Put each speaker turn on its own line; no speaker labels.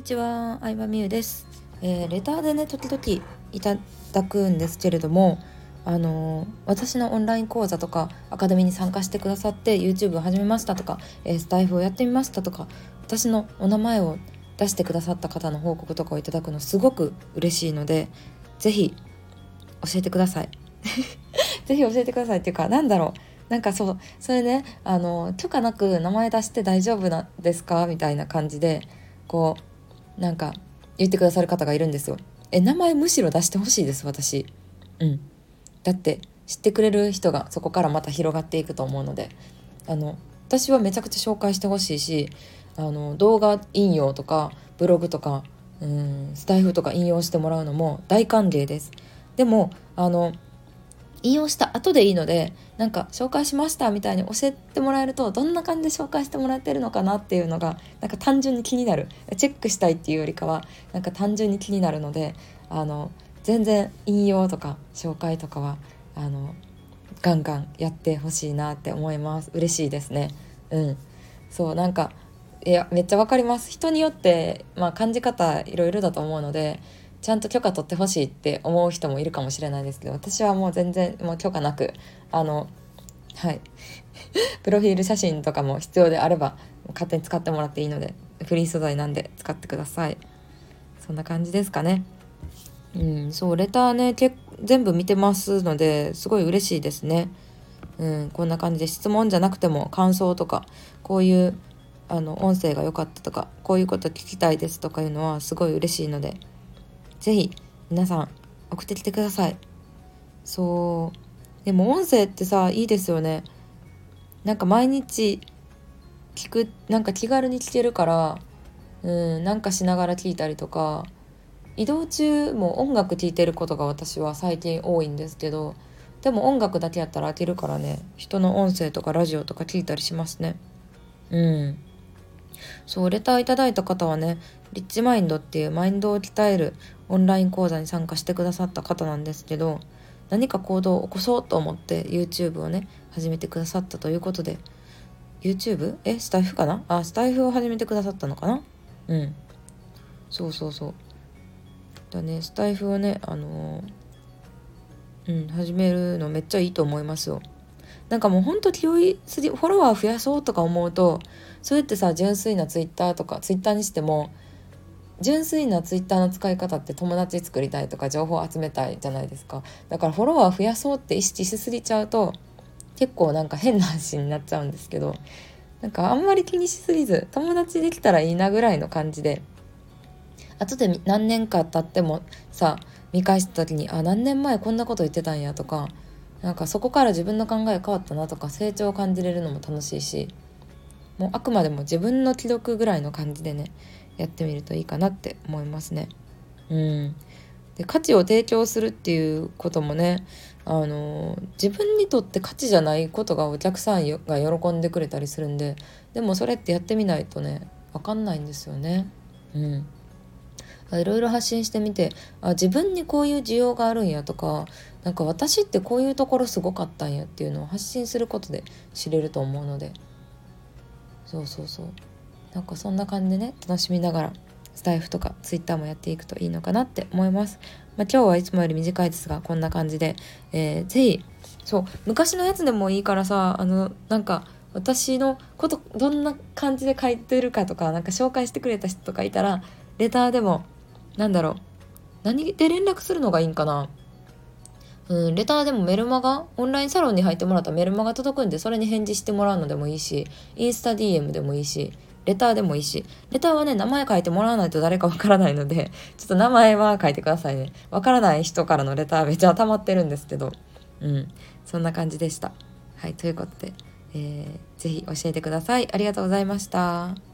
にちは、相葉美優です、えーレターでね時々いただくんですけれどもあのー私のオンライン講座とかアカデミーに参加してくださって YouTube を始めましたとか、えースタイフをやってみましたとか私のお名前を出してくださった方の報告とかをいただくのすごく嬉しいのでぜひ教えてください。ぜひ教えてくださいっていうかなんだろう。なんかそうそれねあの許可なく名前出して大丈夫なんですか？みたいな感じでこうなんか言ってくださる方がいるんですよ。え名前むしろ出してほしいです私。うん。だって知ってくれる人がそこからまた広がっていくと思うので。あの私はめちゃくちゃ紹介してほしいしあの動画引用とかブログとかうんスタイフとか引用してもらうのも大歓迎です。でもあの引用した後でいいのでなんか紹介しましたみたいに教えてもらえるとどんな感じで紹介してもらってるのかなっていうのがなんか単純に気になる。チェックしたいっていうよりかはなんか単純に気になるのであの全然引用とか紹介とかはあのガンガンやってほしいなって思います。嬉しいですね。うん。そうなんかいやめっちゃわかります。人によって、まあ、感じ方いろいろだと思うのでちゃんと許可取ってほしいって思う人もいるかもしれないですけど私はもう全然もう許可なくあのはい。プロフィール写真とかも必要であれば勝手に使ってもらっていいのでフリー素材なんで使ってください。そんな感じですかね。うんそうレターねけ全部見てますのですごい嬉しいですね。うんこんな感じで質問じゃなくても感想とかこういうあの音声が良かったとかこういうこと聞きたいですとかいうのはすごい嬉しいのでぜひ皆さん送ってきてください。そう。でも音声ってさいいですよね。なんか毎日聞くなんか気軽に聞けるからうんなんかしながら聞いたりとか移動中も音楽聴いてることが私は最近多いんですけどでも音楽だけやったら飽きるからね。人の音声とかラジオとか聞いたりしますね。うん。そうレターいただいた方はねリッチマインドっていうマインドを鍛えるオンライン講座に参加してくださった方なんですけど何か行動を起こそうと思って YouTube をね始めてくださったということで YouTube? えスタイフかな？あスタイフを始めてくださったのかな？うん。そうそうそう。だねスタイフをねあのーうん始めるのめっちゃいいと思いますよ。なんかもうほんと気負いすぎフォロワー増やそうとか思うとそれってさ純粋なツイッターとかツイッターにしても純粋なツイッターの使い方って友達作りたいとか情報集めたいじゃないですか。だからフォロワー増やそうって意識しすぎちゃうと結構なんか変な話になっちゃうんですけどなんかあんまり気にしすぎず友達できたらいいなぐらいの感じで後で何年か経ってもさ見返した時にあ何年前こんなこと言ってたんやとかなんかそこから自分の考え変わったなとか成長を感じれるのも楽しいしもうあくまでも自分の記録ぐらいの感じでねやってみるといいかなって思いますね。うん、で価値を提供するっていうこともねあの自分にとって価値じゃないことがお客さんが喜んでくれたりするんででもそれってやってみないとね分かんないんですよね。うんいろいろ発信してみてあ自分にこういう需要があるんやとかなんか私ってこういうところすごかったんやっていうのを発信することで知れると思うので。そうそうそう。なんかそんな感じでね楽しみながらスタイフとかツイッターもやっていくといいのかなって思います。まあ、今日はいつもより短いですがこんな感じで、えー、ぜひそう昔のやつでもいいからさあのなんか私のことどんな感じで書いてるかとかなんか紹介してくれた人とかいたらレターでもなんだろう。何で連絡するのがいいんかな。うん、レターでもメルマガオンラインサロンに入ってもらったメルマガ届くんでそれに返事してもらうのでもいいしインスタ DM でもいいしレターでもいいし。レターはね名前書いてもらわないと誰かわからないので ちょっと名前は書いてくださいね。わからない人からのレターめっちゃ溜まってるんですけど。うんそんな感じでした。はいということで、えー、ぜひ教えてください。ありがとうございました。